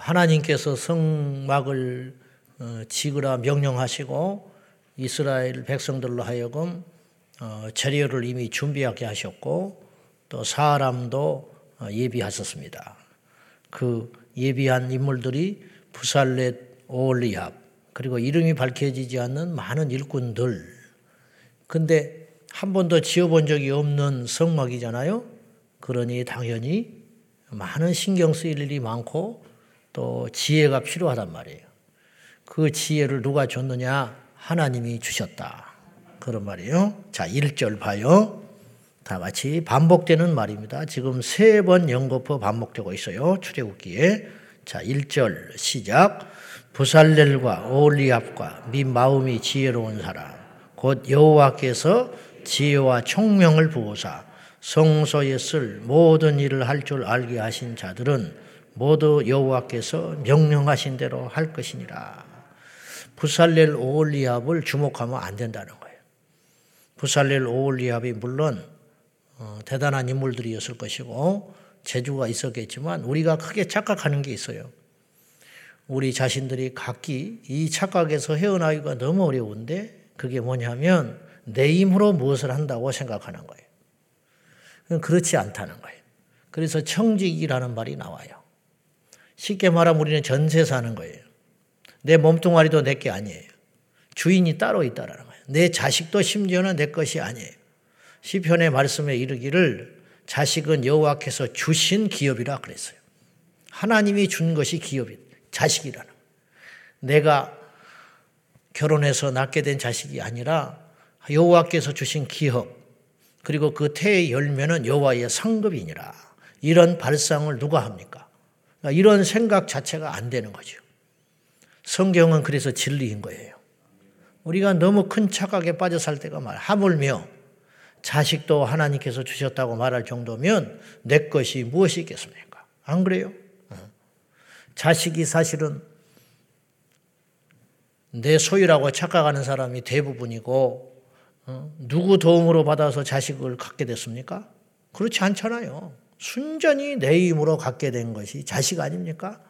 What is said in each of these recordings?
하나님께서 성막을 어, 지으라 명령하시고 이스라엘 백성들로 하여금 어, 재료를 이미 준비하게 하셨고 또 사람도 어, 예비하셨습니다. 그 예비한 인물들이 부살렛 오리압 그리고 이름이 밝혀지지 않는 많은 일꾼들. 근데 한 번도 지어본 적이 없는 성막이잖아요. 그러니 당연히 많은 신경 쓰일 일이 많고 또 지혜가 필요하단 말이에요. 그 지혜를 누가 줬느냐? 하나님이 주셨다. 그런 말이에요. 자, 1절 봐요. 다 같이 반복되는 말입니다. 지금 세 번 연거푸 반복되고 있어요. 출애굽기에. 자, 1절 시작. 부살렐과 올리압과 네 마음이 지혜로운 사람 곧 여호와께서 지혜와 총명을 부으사 성소에 쓸 모든 일을 할 줄 알게 하신 자들은 모두 여호와께서 명령하신 대로 할 것이니라. 부살렐 오올리압을 주목하면 안 된다는 거예요. 부살렐 오올리압이 물론 어, 대단한 인물들이었을 것이고 재주가 있었겠지만 우리가 크게 착각하는 게 있어요. 우리 자신들이 각기 이 착각에서 헤어나기가 너무 어려운데 그게 뭐냐면 내 힘으로 무엇을 한다고 생각하는 거예요. 그렇지 않다는 거예요. 그래서 청직이라는 말이 나와요. 쉽게 말하면 우리는 전세 사는 거예요. 내 몸뚱아리도 내 게 아니에요. 주인이 따로 있다라는 거예요. 내 자식도 심지어는 내 것이 아니에요. 시편의 말씀에 이르기를 자식은 여호와께서 주신 기업이라 그랬어요. 하나님이 준 것이 기업이 자식이라는. 내가 결혼해서 낳게 된 자식이 아니라 여호와께서 주신 기업 그리고 그 태의 열매는 여호와의 상급이니라. 이런 발상을 누가 합니까? 그러니까 이런 생각 자체가 안 되는 거죠. 성경은 그래서 진리인 거예요. 우리가 너무 큰 착각에 빠져 살 때가 말. 하물며 자식도 하나님께서 주셨다고 말할 정도면 내 것이 무엇이 있겠습니까? 안 그래요? 어. 자식이 사실은 내 소유라고 착각하는 사람이 대부분이고 어? 누구 도움으로 받아서 자식을 갖게 됐습니까? 그렇지 않잖아요. 순전히 내 힘으로 갖게 된 것이 자식 아닙니까?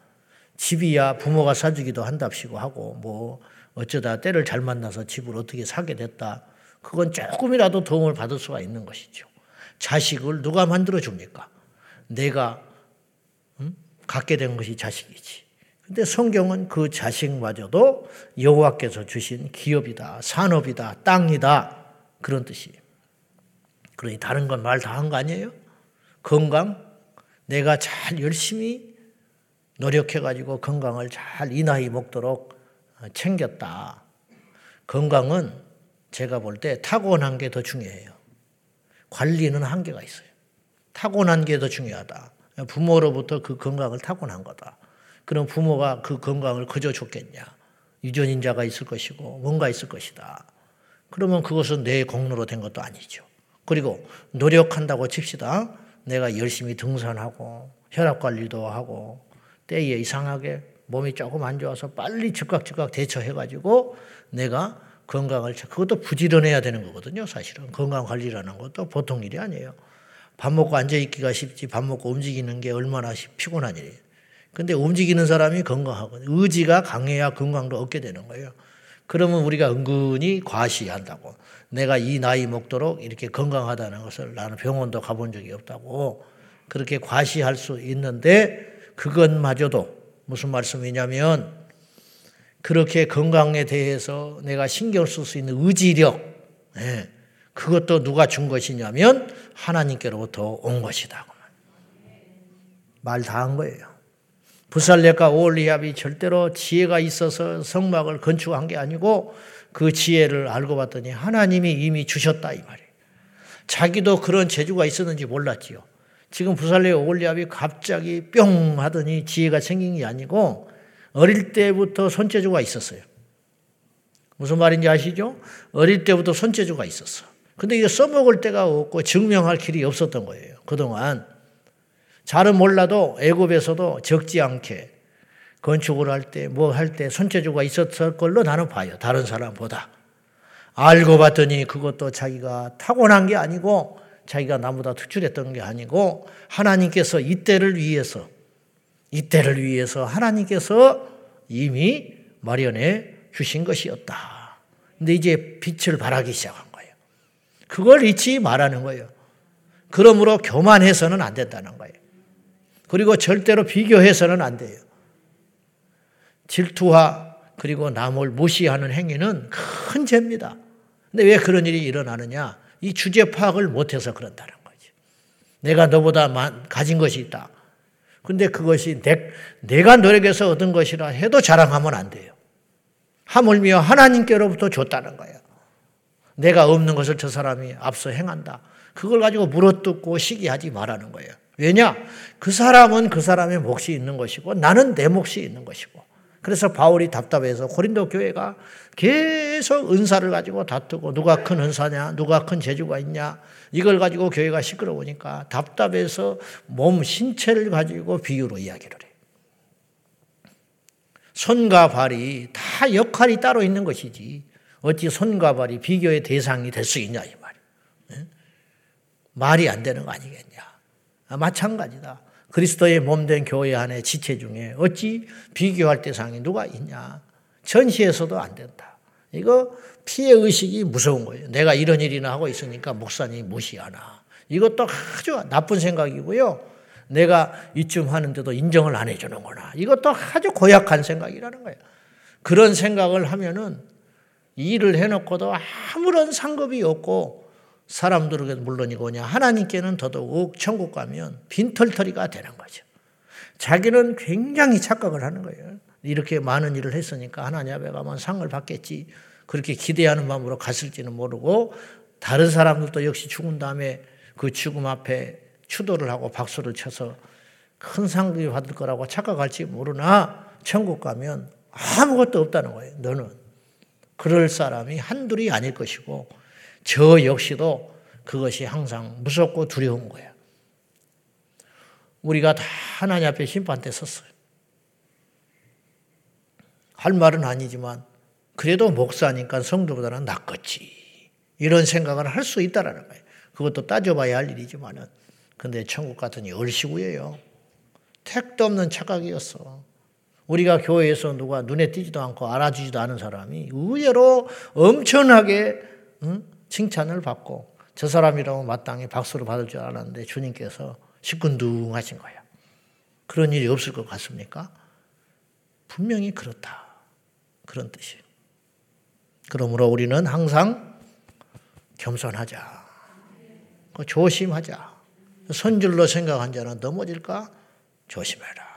집이야 부모가 사주기도 한답시고 하고 뭐 어쩌다 때를 잘 만나서 집을 어떻게 사게 됐다. 그건 조금이라도 도움을 받을 수가 있는 것이죠. 자식을 누가 만들어 줍니까? 내가 음? 갖게 된 것이 자식이지. 근데 성경은 그 자식마저도 여호와께서 주신 기업이다, 산업이다, 땅이다 그런 뜻이에요. 그러니 다른 건 말 다 한 거 아니에요? 건강 내가 잘 열심히 노력해가지고 건강을 잘 이 나이 먹도록 챙겼다. 건강은 제가 볼 때 타고난 게 더 중요해요. 관리는 한계가 있어요. 타고난 게 더 중요하다. 부모로부터 그 건강을 타고난 거다. 그럼 부모가 그 건강을 그저 줬겠냐. 유전인자가 있을 것이고 뭔가 있을 것이다. 그러면 그것은 내 공로로 된 것도 아니죠. 그리고 노력한다고 칩시다. 내가 열심히 등산하고 혈압 관리도 하고 때에 이상하게 몸이 조금 안 좋아서 빨리 즉각 즉각 대처해가지고 내가 건강을 그것도 부지런해야 되는 거거든요. 사실은 건강 관리라는 것도 보통 일이 아니에요. 밥 먹고 앉아 있기가 쉽지 밥 먹고 움직이는 게 얼마나 피곤한 일이에요. 근데 움직이는 사람이 건강하고 의지가 강해야 건강도 얻게 되는 거예요. 그러면 우리가 은근히 과시한다고. 내가 이 나이 먹도록 이렇게 건강하다는 것을 나는 병원도 가본 적이 없다고 그렇게 과시할 수 있는데 그것마저도 무슨 말씀이냐면 그렇게 건강에 대해서 내가 신경 쓸 수 있는 의지력, 예, 그것도 누가 준 것이냐면 하나님께로부터 온 것이다. 말 다 한 거예요. 부살렉과 오올리압이 절대로 지혜가 있어서 성막을 건축한 게 아니고 그 지혜를 알고 봤더니 하나님이 이미 주셨다 이 말이에요. 자기도 그런 재주가 있었는지 몰랐지요. 지금 부살렉 오올리압이 갑자기 뿅 하더니 지혜가 생긴 게 아니고 어릴 때부터 손재주가 있었어요. 무슨 말인지 아시죠? 어릴 때부터 손재주가 있었어. 근데 이거 써먹을 데가 없고 증명할 길이 없었던 거예요. 그동안. 잘은 몰라도 애굽에서도 적지 않게 건축을 할 때, 뭐 할 때 손재주가 있었을 걸로 나는 봐요. 다른 사람보다. 알고 봤더니 그것도 자기가 타고난 게 아니고 자기가 나보다 특출했던 게 아니고 하나님께서 이때를 위해서 이때를 위해서 하나님께서 이미 마련해 주신 것이었다. 근데 이제 빛을 발하기 시작한 거예요. 그걸 잊지 말라는 거예요. 그러므로 교만해서는 안 된다는 거예요. 그리고 절대로 비교해서는 안 돼요. 질투와 그리고 남을 무시하는 행위는 큰 죄입니다. 근데 왜 그런 일이 일어나느냐? 이 주제 파악을 못해서 그런다는 거지. 내가 너보다 가진 것이 있다. 근데 그것이 내, 내가 노력해서 얻은 것이라 해도 자랑하면 안 돼요. 하물며 하나님께로부터 줬다는 거예요. 내가 없는 것을 저 사람이 앞서 행한다. 그걸 가지고 물어뜯고 시기하지 말라는 거예요. 왜냐? 그 사람은 그 사람의 몫이 있는 것이고 나는 내 몫이 있는 것이고. 그래서 바울이 답답해서 고린도 교회가 계속 은사를 가지고 다투고 누가 큰 은사냐, 누가 큰 재주가 있냐, 이걸 가지고 교회가 시끄러우니까 답답해서 몸 신체를 가지고 비유로 이야기를 해. 손과 발이 다 역할이 따로 있는 것이지. 어찌 손과 발이 비교의 대상이 될 수 있냐 이 말이. 말이 안 되는 거 아니겠냐. 아, 마찬가지다. 그리스도의 몸된 교회 안에 지체 중에 어찌 비교할 대상이 누가 있냐. 전시에서도 안 된다. 이거 피해 의식이 무서운 거예요. 내가 이런 일이나 하고 있으니까 목사님 무시하나. 이것도 아주 나쁜 생각이고요. 내가 이쯤 하는데도 인정을 안 해주는구나. 이것도 아주 고약한 생각이라는 거예요. 그런 생각을 하면은 일을 해놓고도 아무런 상급이 없고 사람들에게 물론이고냐 하나님께는 더더욱 천국 가면 빈털터리가 되는 거죠. 자기는 굉장히 착각을 하는 거예요. 이렇게 많은 일을 했으니까 하나님 앞에 가면 상을 받겠지. 그렇게 기대하는 마음으로 갔을지는 모르고 다른 사람들도 역시 죽은 다음에 그 죽음 앞에 추도를 하고 박수를 쳐서 큰 상급이 받을 거라고 착각할지 모르나 천국 가면 아무것도 없다는 거예요. 너는 그럴 사람이 한둘이 아닐 것이고 저 역시도 그것이 항상 무섭고 두려운 거예요. 우리가 다 하나님 앞에 심판대 섰어요. 할 말은 아니지만 그래도 목사니까 성도보다는 낫겠지. 이런 생각을 할 수 있다라는 거예요. 그것도 따져봐야 할 일이지만은. 근데 천국 같으니 얼씨구예요. 택도 없는 착각이었어. 우리가 교회에서 누가 눈에 띄지도 않고 알아주지도 않은 사람이 의외로 엄청나게 응? 칭찬을 받고 저 사람이라고 마땅히 박수를 받을 줄 알았는데 주님께서 시큰둥하신 거예요. 그런 일이 없을 것 같습니까? 분명히 그렇다. 그런 뜻이에요. 그러므로 우리는 항상 겸손하자. 조심하자. 선줄로 생각한 자는 넘어질까? 조심해라.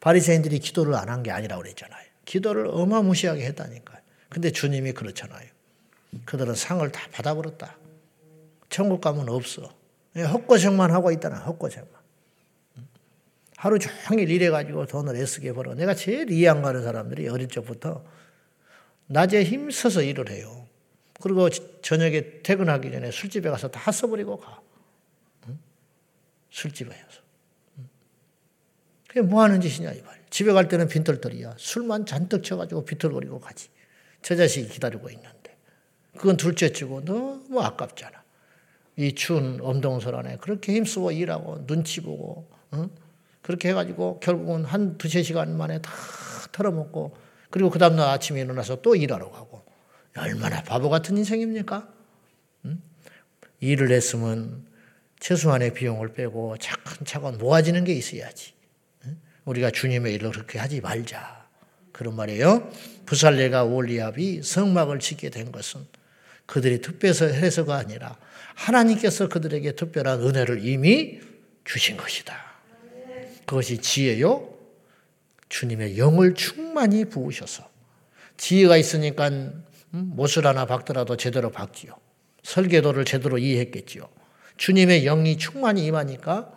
바리새인들이 기도를 안 한 게 아니라고 그랬잖아요. 기도를 어마무시하게 했다니까요. 근데 주님이 그렇잖아요. 그들은 상을 다 받아버렸다. 천국 가면 없어. 헛고생만 하고 있다나 헛고생만. 하루 종일 일해가지고 돈을 애쓰게 벌어. 내가 제일 이해 안 가는 사람들이 어릴 적부터 낮에 힘써서 일을 해요. 그리고 저녁에 퇴근하기 전에 술집에 가서 다 써버리고 가. 술집에 가서. 그게 뭐 하는 짓이냐, 이 말. 집에 갈 때는 빈털털이야. 술만 잔뜩 쳐가지고 비틀거리고 가지. 저 자식이 기다리고 있는데. 그건 둘째치고 너무 아깝잖아. 이 추운 엄동설 안에 그렇게 힘쓰고 일하고 눈치 보고, 응? 그렇게 해가지고 결국은 한 두세 시간 만에 다 털어먹고 그리고 그 다음날 아침에 일어나서 또 일하러 가고 얼마나 바보 같은 인생입니까? 응? 일을 했으면 최소한의 비용을 빼고 차근차근 모아지는 게 있어야지. 응? 우리가 주님의 일을 그렇게 하지 말자. 그런 말이에요. 부살레가 올리압이 성막을 짓게 된 것은 그들이 특별해서 해서가 아니라 하나님께서 그들에게 특별한 은혜를 이미 주신 것이다. 그것이 지혜요. 주님의 영을 충만히 부으셔서 지혜가 있으니까 못을 하나 박더라도 제대로 박지요. 설계도를 제대로 이해했겠지요. 주님의 영이 충만히 임하니까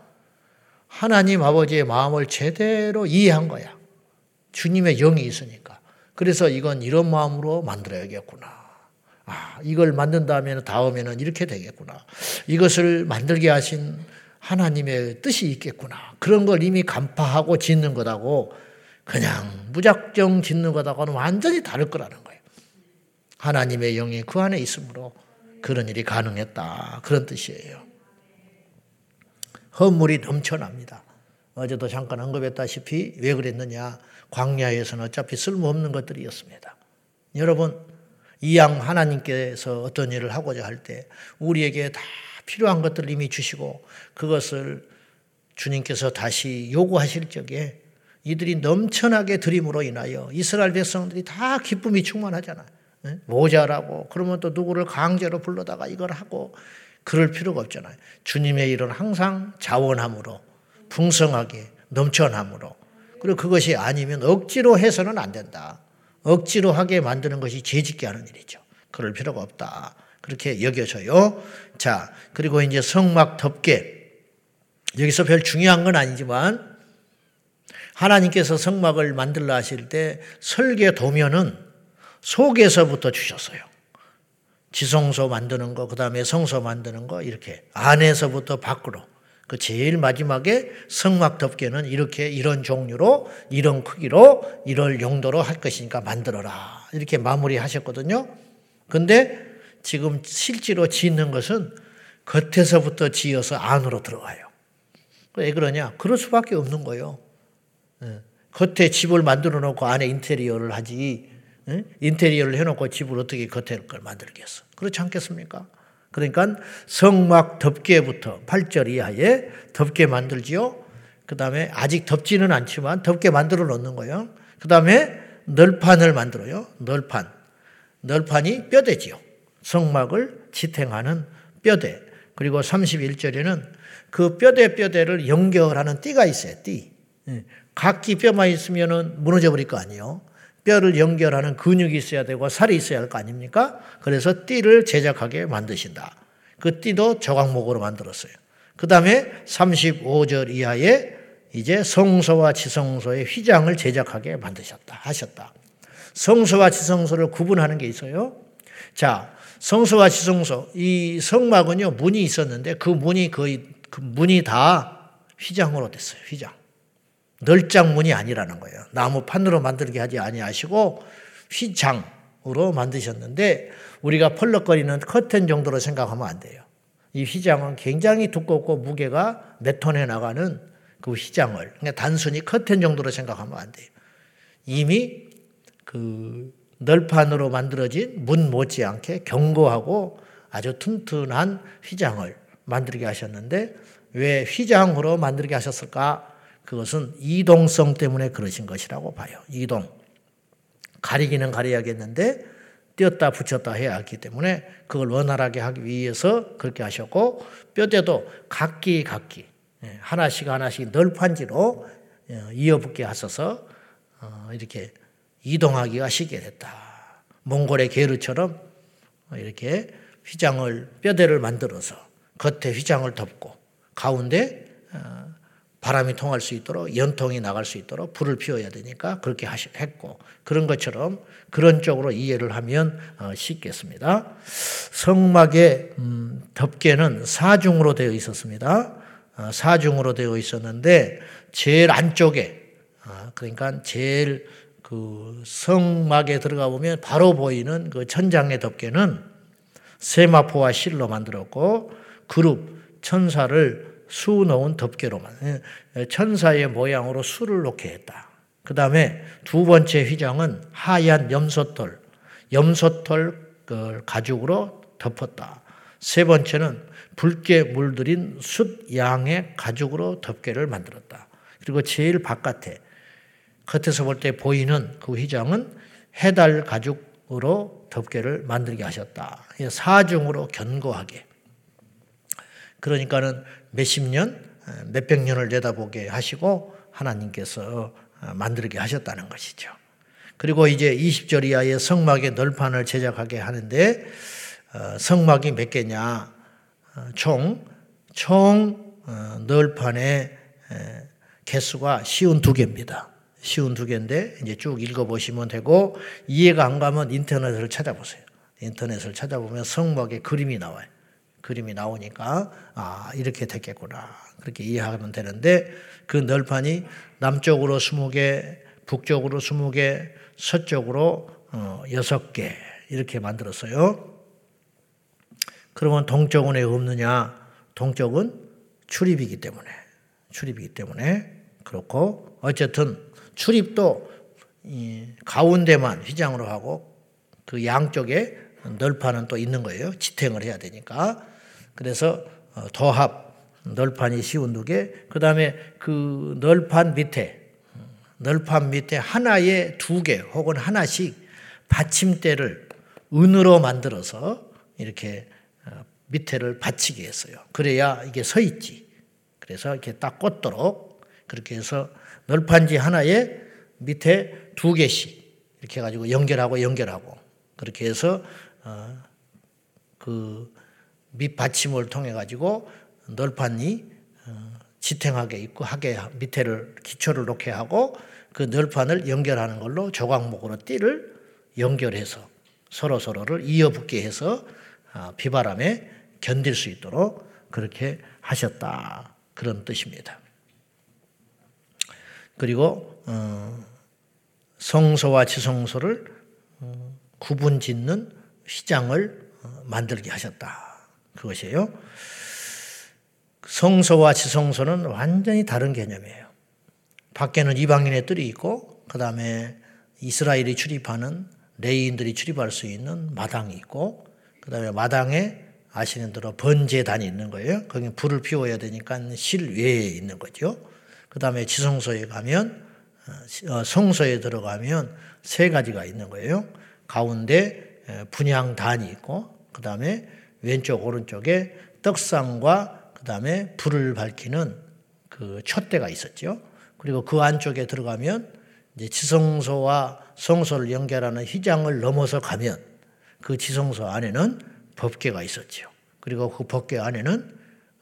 하나님 아버지의 마음을 제대로 이해한 거야. 주님의 영이 있으니까. 그래서 이건 이런 마음으로 만들어야겠구나. 아, 이걸 만든 다음에는 다음에는 이렇게 되겠구나. 이것을 만들게 하신 하나님의 뜻이 있겠구나. 그런 걸 이미 간파하고 짓는 거다고 그냥 무작정 짓는 거다고는 완전히 다를 거라는 거예요. 하나님의 영이 그 안에 있으므로 그런 일이 가능했다. 그런 뜻이에요. 허물이 넘쳐납니다. 어제도 잠깐 언급했다시피 왜 그랬느냐. 광야에서는 어차피 쓸모없는 것들이었습니다. 여러분, 이 양 하나님께서 어떤 일을 하고자 할 때 우리에게 다 필요한 것들을 이미 주시고 그것을 주님께서 다시 요구하실 적에 이들이 넘쳐나게 드림으로 인하여 이스라엘 백성들이 다 기쁨이 충만하잖아요. 모자라고 그러면 또 누구를 강제로 불러다가 이걸 하고 그럴 필요가 없잖아요. 주님의 일은 항상 자원함으로 풍성하게 넘쳐남으로 그리고 그것이 아니면 억지로 해서는 안 된다. 억지로 하게 만드는 것이 죄짓게 하는 일이죠. 그럴 필요가 없다. 그렇게 여겨져요. 자, 그리고 이제 성막 덮개. 여기서 별 중요한 건 아니지만 하나님께서 성막을 만들라 하실 때 설계 도면은 속에서부터 주셨어요. 지성소 만드는 거, 그 다음에 성소 만드는 거, 이렇게 안에서부터 밖으로. 그 제일 마지막에 성막 덮개는 이렇게 이런 종류로, 이런 크기로, 이럴 용도로 할 것이니까 만들어라. 이렇게 마무리 하셨거든요. 근데 지금 실제로 짓는 것은 겉에서부터 지어서 안으로 들어가요. 왜 그러냐? 그럴 수밖에 없는 거예요. 예. 겉에 집을 만들어 놓고 안에 인테리어를 하지, 예? 인테리어를 해놓고 집을 어떻게 겉에 걸 만들겠어? 그렇지 않겠습니까? 그러니까 성막 덮개부터 8절 이하에 덮개 만들지요. 그 다음에 아직 덮지는 않지만 덮개 만들어 놓는 거예요. 그 다음에 널판을 만들어요. 널판. 널판이 뼈대지요. 성막을 지탱하는 뼈대. 그리고 31절에는 그 뼈대 뼈대를 연결하는 띠가 있어요. 띠. 예. 각기 뼈만 있으면 무너져 버릴 거 아니에요. 뼈를 연결하는 근육이 있어야 되고 살이 있어야 할 거 아닙니까? 그래서 띠를 제작하게 만드신다. 그 띠도 저광목으로 만들었어요. 그 다음에 35절 이하에 이제 성소와 지성소의 휘장을 제작하게 만드셨다. 하셨다. 성소와 지성소를 구분하는 게 있어요. 자, 성소와 지성소. 이 성막은요, 문이 있었는데 그 문이 거의, 그 문이 다 휘장으로 됐어요. 휘장. 널장문이 아니라는 거예요. 나무 판으로 만들게 하지 아니하시고 휘장으로 만드셨는데 우리가 펄럭거리는 커튼 정도로 생각하면 안 돼요. 이 휘장은 굉장히 두껍고 무게가 몇 톤에 나가는 그 휘장을 그냥 단순히 커튼 정도로 생각하면 안 돼요. 이미 그 널판으로 만들어진 문 못지않게 견고하고 아주 튼튼한 휘장을 만들게 하셨는데 왜 휘장으로 만들게 하셨을까? 그것은 이동성 때문에 그러신 것이라고 봐요. 이동. 가리기는 가려야겠는데 띄었다 붙였다 해야 하기 때문에 그걸 원활하게 하기 위해서 그렇게 하셨고 뼈대도 각기 각기 예, 하나씩 하나씩 널판지로 예, 이어붙게 하셔서 어, 이렇게 이동하기가 쉽게 됐다. 몽골의 게르처럼 이렇게 휘장을 뼈대를 만들어서 겉에 휘장을 덮고 가운데 어, 바람이 통할 수 있도록 연통이 나갈 수 있도록 불을 피워야 되니까 그렇게 했고 그런 것처럼 그런 쪽으로 이해를 하면 어, 쉽겠습니다. 성막의 음, 덮개는 사중으로 되어 있었습니다. 어, 사중으로 되어 있었는데 제일 안쪽에 어, 그러니까 제일 그 성막에 들어가 보면 바로 보이는 그 천장의 덮개는 세마포와 실로 만들었고 그룹 천사를 수 넣은 덮개로만 예, 천사의 모양으로 수를 놓게 했다. 그 다음에 두 번째 휘장은 하얀 염소털, 염소털 가죽으로 덮었다. 세 번째는 붉게 물들인 숫 양의 가죽으로 덮개를 만들었다. 그리고 제일 바깥에 겉에서 볼 때 보이는 그 휘장은 해달 가죽으로 덮개를 만들게 하셨다. 사중으로 견고하게. 그러니까는 몇십 년, 몇백 년을 내다보게 하시고 하나님께서 만들게 하셨다는 것이죠. 그리고 이제 20절 이하의 성막의 널판을 제작하게 하는데 어, 성막이 몇 개냐? 어, 총, 총 어, 널판의 개수가 쉬운 두 개입니다. 쉬운 두 개인데 이제 쭉 읽어보시면 되고 이해가 안 가면 인터넷을 찾아보세요. 인터넷을 찾아보면 성막의 그림이 나와요. 그림이 나오니까 아 이렇게 됐겠구나 그렇게 이해하면 되는데 그 널판이 남쪽으로 20개, 북쪽으로 20개, 서쪽으로 어, 6개 이렇게 만들었어요. 그러면 동쪽은 왜 없느냐? 동쪽은 출입이기 때문에 출입이기 때문에 그렇고 어쨌든 출입도 가운데만 휘장으로 하고 그 양쪽에 널판은 또 있는 거예요. 지탱을 해야 되니까. 그래서 어, 더합 널판이 씌운 두 개, 그 다음에 그 널판 밑에 널판 밑에 하나에 두 개 혹은 하나씩 받침대를 은으로 만들어서 이렇게 어, 밑에를 받치게 했어요. 그래야 이게 서 있지. 그래서 이렇게 딱 꽂도록 그렇게 해서 널판지 하나에 밑에 두 개씩 이렇게 해가지고 연결하고 연결하고 그렇게 해서 어, 그 밑받침을 통해 가지고 널판이 어, 지탱하게 있고 하게 밑에를 기초를 놓게 하고 그 널판을 연결하는 걸로 조각목으로 띠를 연결해서 서로 서로를 이어붙게 해서 아, 비바람에 견딜 수 있도록 그렇게 하셨다 그런 뜻입니다. 그리고 어, 성소와 지성소를 어, 구분 짓는 휘장을 만들게 하셨다. 그것이에요. 성소와 지성소는 완전히 다른 개념이에요. 밖에는 이방인의 뜰이 있고, 그 다음에 이스라엘이 출입하는 레이인들이 출입할 수 있는 마당이 있고, 그 다음에 마당에 아시는 대로 번제단이 있는 거예요. 거기 불을 피워야 되니까 실외에 있는 거죠. 그 다음에 지성소에 가면, 어, 성소에 들어가면 세 가지가 있는 거예요. 가운데 분양단이 있고, 그 다음에 왼쪽 오른쪽에 떡상과 그 다음에 불을 밝히는 그 촛대가 있었죠. 그리고 그 안쪽에 들어가면 이제 지성소와 성소를 연결하는 휘장을 넘어서 가면 그 지성소 안에는 법궤가 있었죠. 그리고 그 법궤 안에는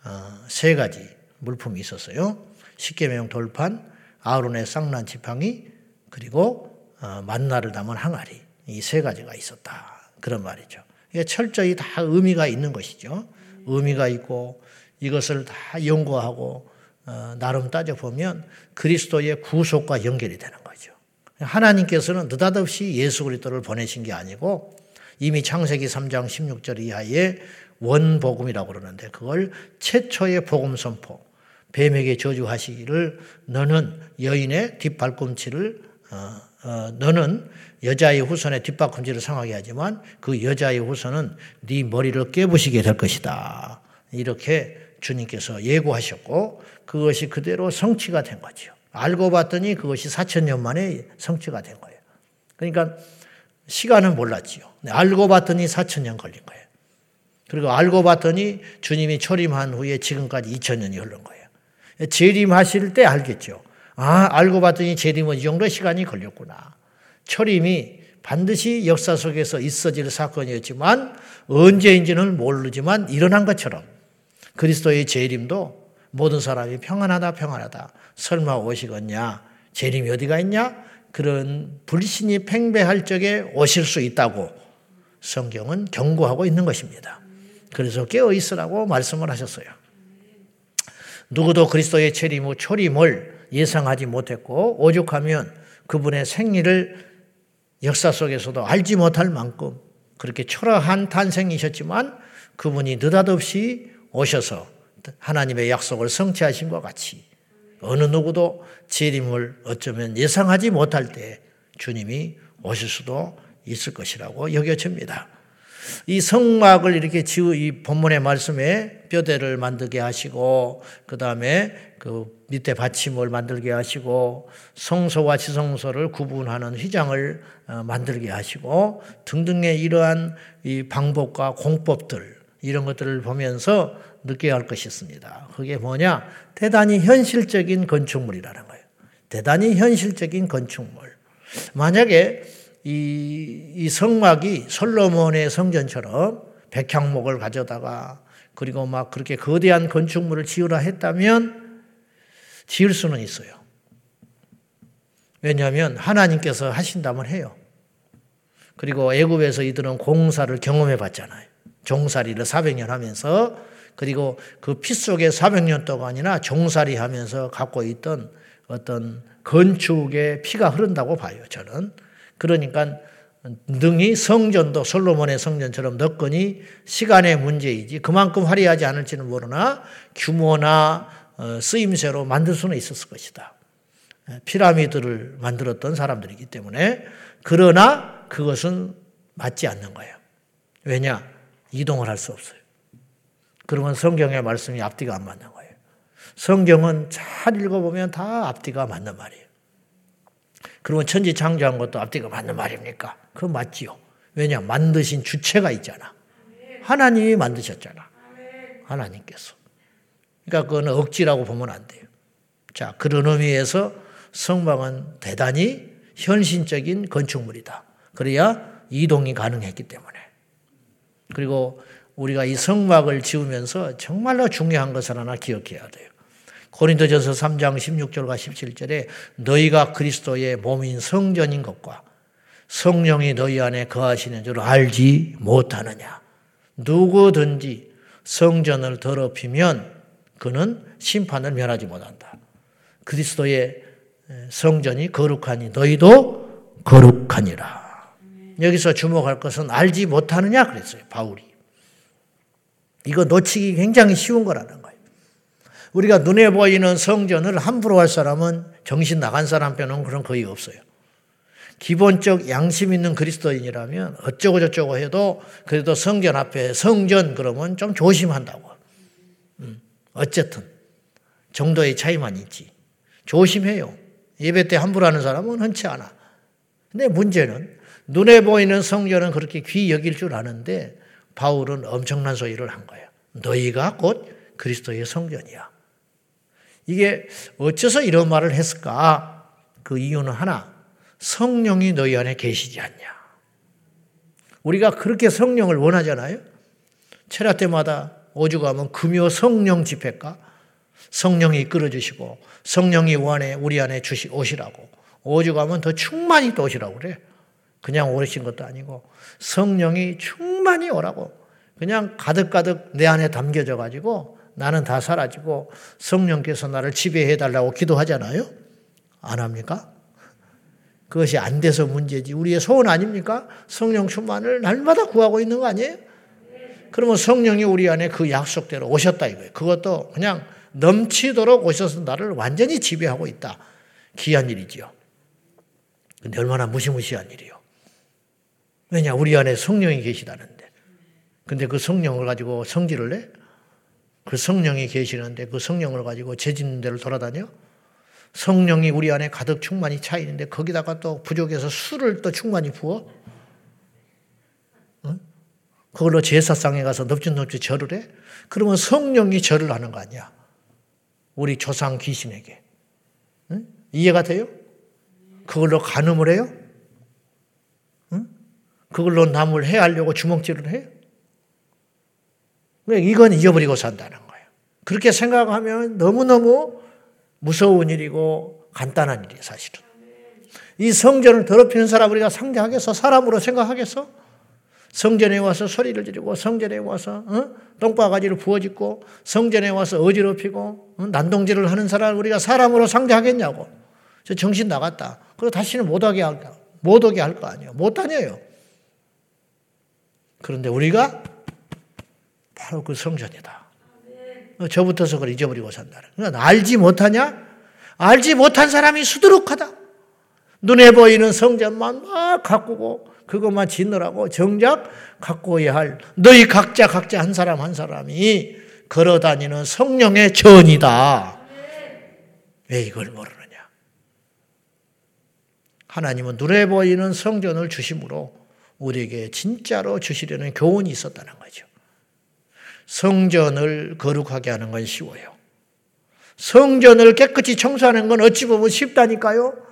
어, 세 가지 물품이 있었어요. 십계명 돌판, 아론의 쌍난 지팡이, 그리고 어, 만나를 담은 항아리 이 세 가지가 있었다 그런 말이죠. 이게 철저히 다 의미가 있는 것이죠. 의미가 있고 이것을 다 연구하고 어, 나름 따져보면 그리스도의 구속과 연결이 되는 거죠. 하나님께서는 느닷없이 예수 그리스도를 보내신 게 아니고 이미 창세기 3장 16절 이하에 원복음이라고 그러는데 그걸 최초의 복음 선포 뱀에게 저주하시기를 너는 여인의 뒷발꿈치를 어, 어, 너는 여자의 후손의 뒷바꿈치를 상하게 하지만 그 여자의 후손은 네 머리를 깨부시게 될 것이다. 이렇게 주님께서 예고하셨고 그것이 그대로 성취가 된 거죠. 알고 봤더니 그것이 4천 년 만에 성취가 된 거예요. 그러니까 시간은 몰랐지요. 알고 봤더니 4천 년 걸린 거예요. 그리고 알고 봤더니 주님이 초림한 후에 지금까지 2천 년이 흐른 거예요. 재림하실 때 알겠죠. 아, 알고 봤더니 재림은 이 정도 시간이 걸렸구나. 철임이 반드시 역사 속에서 있어질 사건이었지만 언제인지는 모르지만 일어난 것처럼 그리스도의 재림도 모든 사람이 평안하다 평안하다 설마 오시겠냐 재림이 어디가 있냐 그런 불신이 팽배할 적에 오실 수 있다고 성경은 경고하고 있는 것입니다. 그래서 깨어 있으라고 말씀을 하셨어요. 누구도 그리스도의 재림 후 초림을 예상하지 못했고 오죽하면 그분의 생리를 역사 속에서도 알지 못할 만큼 그렇게 초라한 탄생이셨지만 그분이 느닷없이 오셔서 하나님의 약속을 성취하신 것 같이 어느 누구도 재림을 어쩌면 예상하지 못할 때 주님이 오실 수도 있을 것이라고 여겨집니다. 이 성막을 이렇게 지우 이 본문의 말씀에 뼈대를 만들게 하시고 그 다음에 그 밑에 받침을 만들게 하시고 성소와 지성소를 구분하는 휘장을 어, 만들게 하시고 등등의 이러한 이 방법과 공법들 이런 것들을 보면서 느껴야 할 것이 있습니다. 그게 뭐냐? 대단히 현실적인 건축물이라는 거예요. 대단히 현실적인 건축물. 만약에 이, 이 성막이 솔로몬의 성전처럼 백향목을 가져다가 그리고 막 그렇게 거대한 건축물을 지으라 했다면 지을 수는 있어요. 왜냐하면 하나님께서 하신다면 해요. 그리고 애굽에서 이들은 공사를 경험해 봤잖아요. 종살이를 400년 하면서 그리고 그 피 속에 400년 동안이나 종살이 하면서 갖고 있던 어떤 건축의 피가 흐른다고 봐요, 저는. 그러니까 능히 성전도 솔로몬의 성전처럼 넣거니 시간의 문제이지 그만큼 화려하지 않을지는 모르나 규모나 어, 쓰임새로 만들 수는 있었을 것이다. 피라미드를 만들었던 사람들이기 때문에 그러나 그것은 맞지 않는 거예요. 왜냐? 이동을 할 수 없어요. 그러면 성경의 말씀이 앞뒤가 안 맞는 거예요. 성경은 잘 읽어보면 다 앞뒤가 맞는 말이에요. 그러면 천지 창조한 것도 앞뒤가 맞는 말입니까? 그건 맞지요. 왜냐? 만드신 주체가 있잖아. 하나님이 만드셨잖아. 하나님께서. 그러니까 그거는 억지라고 보면 안 돼요. 자, 그런 의미에서 성막은 대단히 현신적인 건축물이다. 그래야 이동이 가능했기 때문에. 그리고 우리가 이 성막을 지으면서 정말로 중요한 것을 하나 기억해야 돼요. 고린도전서 3장 16절과 17절에 너희가 그리스도의 몸인 성전인 것과 성령이 너희 안에 거하시는 줄 알지 못하느냐. 누구든지 성전을 더럽히면 그는 심판을 면하지 못한다. 그리스도의 성전이 거룩하니 너희도 거룩하니라. 여기서 주목할 것은 알지 못하느냐 그랬어요. 바울이. 이거 놓치기 굉장히 쉬운 거라는 거예요. 우리가 눈에 보이는 성전을 함부로 할 사람은 정신 나간 사람 빼놓은 그런 거의 없어요. 기본적 양심 있는 그리스도인이라면 어쩌고 저쩌고 해도 그래도 성전 앞에 성전 그러면 좀 조심한다고. 음, 어쨌든 정도의 차이만 있지. 조심해요. 예배 때 함부로 하는 사람은 흔치 않아. 근데 문제는 눈에 보이는 성전은 그렇게 귀 여길 줄 아는데 바울은 엄청난 소리를 한 거예요. 너희가 곧 그리스도의 성전이야. 이게 어째서 이런 말을 했을까? 그 이유는 하나. 성령이 너희 안에 계시지 않냐. 우리가 그렇게 성령을 원하잖아요. 체라 때마다 오죽하면 금요 성령 집회가 성령이 이끌어 주시고 성령이 원해 우리 안에 주시 오시라고 오죽하면 더 충만히 또 오시라고 그래. 그냥 오신 것도 아니고 성령이 충만히 오라고 그냥 가득가득 내 안에 담겨져 가지고 나는 다 사라지고 성령께서 나를 지배해 달라고 기도하잖아요. 안 합니까? 그것이 안 돼서 문제지. 우리의 소원 아닙니까? 성령 충만을 날마다 구하고 있는 거 아니에요? 그러면 성령이 우리 안에 그 약속대로 오셨다 이거예요. 그것도 그냥 넘치도록 오셔서 나를 완전히 지배하고 있다. 귀한 일이지요. 근데 얼마나 무시무시한 일이요. 왜냐, 우리 안에 성령이 계시다는데. 근데 그 성령을 가지고 성질을 내? 그 성령이 계시는데 그 성령을 가지고 죄 짓는 데를 돌아다녀? 성령이 우리 안에 가득 충만히 차 있는데 거기다가 또 부족해서 술을 또 충만히 부어? 응? 그걸로 제사상에 가서 넙죽넙죽 절을 해? 그러면 성령이 절을 하는 거 아니야? 우리 조상 귀신에게. 응? 이해가 돼요? 그걸로 간음을 해요? 응? 그걸로 남을 해하려고 주먹질을 해요? 이건 잊어버리고 산다는 거예요. 그렇게 생각하면 너무너무 무서운 일이고 간단한 일이에요, 사실은. 이 성전을 더럽히는 사람 우리가 상대하겠어? 사람으로 생각하겠어? 성전에 와서 소리를 지르고 성전에 와서 어? 똥바가지를 부어짓고 성전에 와서 어지럽히고 어? 난동질을 하는 사람을 우리가 사람으로 상대하겠냐고. 저 정신 나갔다. 그리고 다시는 못하게 할, 못 오게 할 거 아니에요. 못 다녀요. 그런데 우리가 바로 그 성전이다. 어, 저부터서 그걸 잊어버리고 산다는. 그러니까 알지 못하냐? 알지 못한 사람이 수두룩하다. 눈에 보이는 성전만 막 가꾸고 그것만 짓느라고 정작 가꾸어야 할 너희 각자 각자 한 사람 한 사람이 걸어다니는 성령의 전이다. 왜 이걸 모르느냐? 하나님은 눈에 보이는 성전을 주심으로 우리에게 진짜로 주시려는 교훈이 있었다는 거죠. 성전을 거룩하게 하는 건 쉬워요. 성전을 깨끗이 청소하는 건 어찌 보면 쉽다니까요.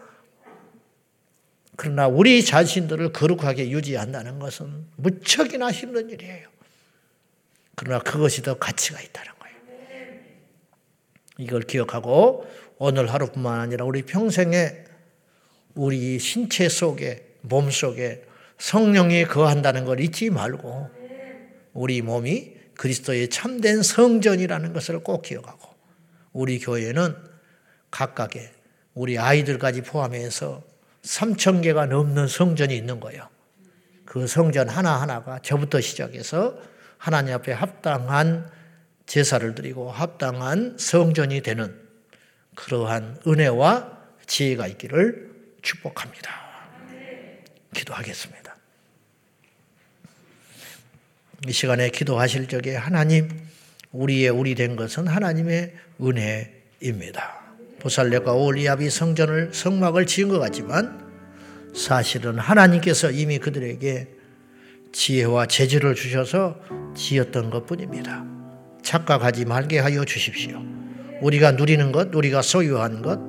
그러나 우리 자신들을 거룩하게 유지한다는 것은 무척이나 힘든 일이에요. 그러나 그것이 더 가치가 있다는 거예요. 이걸 기억하고 오늘 하루뿐만 아니라 우리 평생에 우리 신체 속에, 몸 속에 성령이 거한다는 걸 잊지 말고 우리 몸이 그리스도의 참된 성전이라는 것을 꼭 기억하고 우리 교회는 각각의 우리 아이들까지 포함해서 3천 개가 넘는 성전이 있는 거예요. 그 성전 하나하나가 저부터 시작해서 하나님 앞에 합당한 제사를 드리고 합당한 성전이 되는 그러한 은혜와 지혜가 있기를 축복합니다. 기도하겠습니다. 이 시간에 기도하실 적에 하나님, 우리의 우리 된 것은 하나님의 은혜입니다. 보살레과 올리압이 성전을 성막을 지은 것 같지만 사실은 하나님께서 이미 그들에게 지혜와 재주를 주셔서 지었던 것 뿐입니다. 착각하지 말게 하여 주십시오. 우리가 누리는 것, 우리가 소유한 것,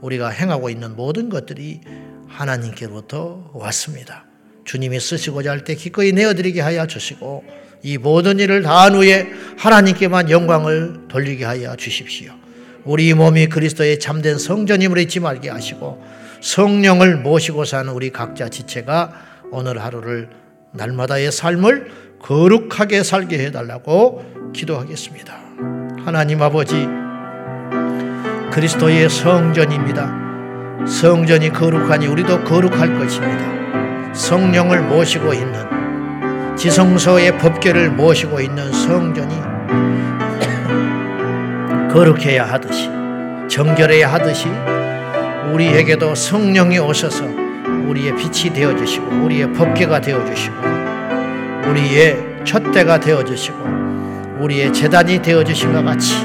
우리가 행하고 있는 모든 것들이 하나님께로부터 왔습니다. 주님이 쓰시고자 할 때 기꺼이 내어드리게 하여 주시고 이 모든 일을 다한 후에 하나님께만 영광을 돌리게 하여 주십시오. 우리 몸이 그리스도의 참된 성전임을 잊지 말게 하시고 성령을 모시고 사는 우리 각자 지체가 오늘 하루를 날마다의 삶을 거룩하게 살게 해달라고 기도하겠습니다. 하나님 아버지, 그리스도의 성전입니다. 성전이 거룩하니 우리도 거룩할 것입니다. 성령을 모시고 있는 지성소의 법계를 모시고 있는 성전이 거룩해야 하듯이 정결해야 하듯이 우리에게도 성령이 오셔서 우리의 빛이 되어 주시고 우리의 법계가 되어 주시고 우리의 촛대가 되어 주시고 우리의 재단이 되어 주신 것 같이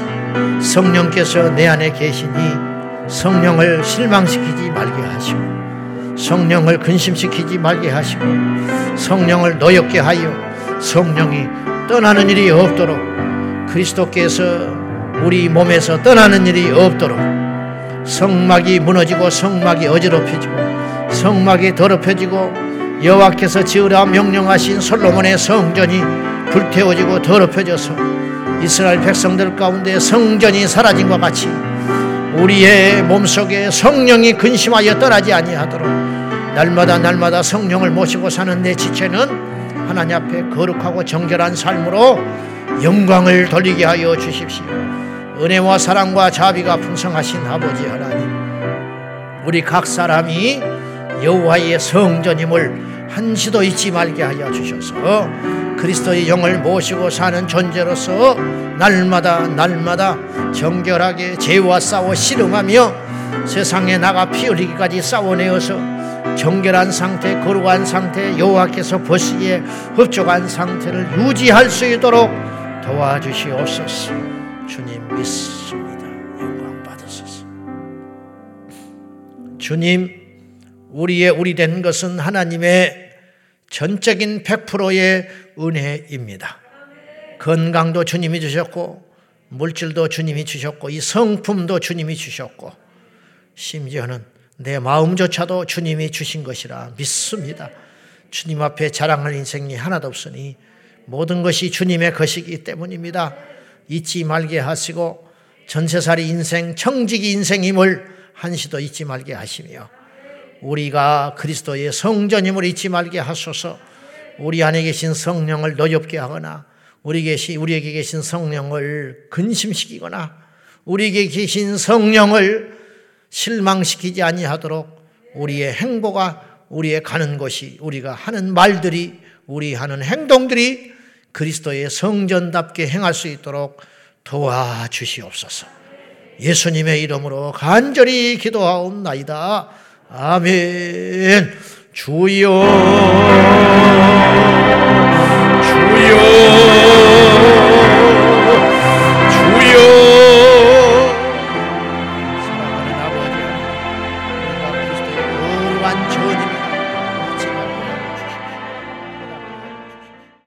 성령께서 내 안에 계시니 성령을 실망시키지 말게 하시고 성령을 근심시키지 말게 하시고 성령을 노엽게 하여 성령이 떠나는 일이 없도록 그리스도께서 우리 몸에서 떠나는 일이 없도록 성막이 무너지고 성막이 어지럽혀지고 성막이 더럽혀지고 여호와께서 지으라 명령하신 솔로몬의 성전이 불태워지고 더럽혀져서 이스라엘 백성들 가운데 성전이 사라진 것 같이 우리의 몸속에 성령이 근심하여 떠나지 아니하도록 날마다 날마다 성령을 모시고 사는 내 지체는 하나님 앞에 거룩하고 정결한 삶으로 영광을 돌리게 하여 주십시오. 은혜와 사랑과 자비가 풍성하신 아버지 하나님, 우리 각 사람이 여호와의 성전임을 한시도 잊지 말게 하여 주셔서 그리스도의 영을 모시고 사는 존재로서 날마다 날마다 정결하게 죄와 싸워 씨름하며 세상에 나가 피 흘리기까지 싸워내어서 정결한 상태, 거룩한 상태, 여호와께서 보시기에 흡족한 상태를 유지할 수 있도록 도와주시옵소서. 주님 믿습니다. 영광 받으소서. 주님, 우리의 우리 된 것은 하나님의 전적인 100%의 은혜입니다. 건강도 주님이 주셨고, 물질도 주님이 주셨고, 이 성품도 주님이 주셨고, 심지어는 내 마음조차도 주님이 주신 것이라 믿습니다. 주님 앞에 자랑할 인생이 하나도 없으니 모든 것이 주님의 것이기 때문입니다. 잊지 말게 하시고 전세살이 인생, 청지기 인생임을 한시도 잊지 말게 하시며 우리가 그리스도의 성전임을 잊지 말게 하소서 우리 안에 계신 성령을 노엽게 하거나 우리 계시, 우리에게 계신 성령을 근심시키거나 우리에게 계신 성령을 실망시키지 아니하도록 우리의 행보가 우리의 가는 곳이 우리가 하는 말들이 우리 하는 행동들이 그리스도의 성전답게 행할 수 있도록 도와주시옵소서. 예수님의 이름으로 간절히 기도하옵나이다. 아멘. 주여, 주여.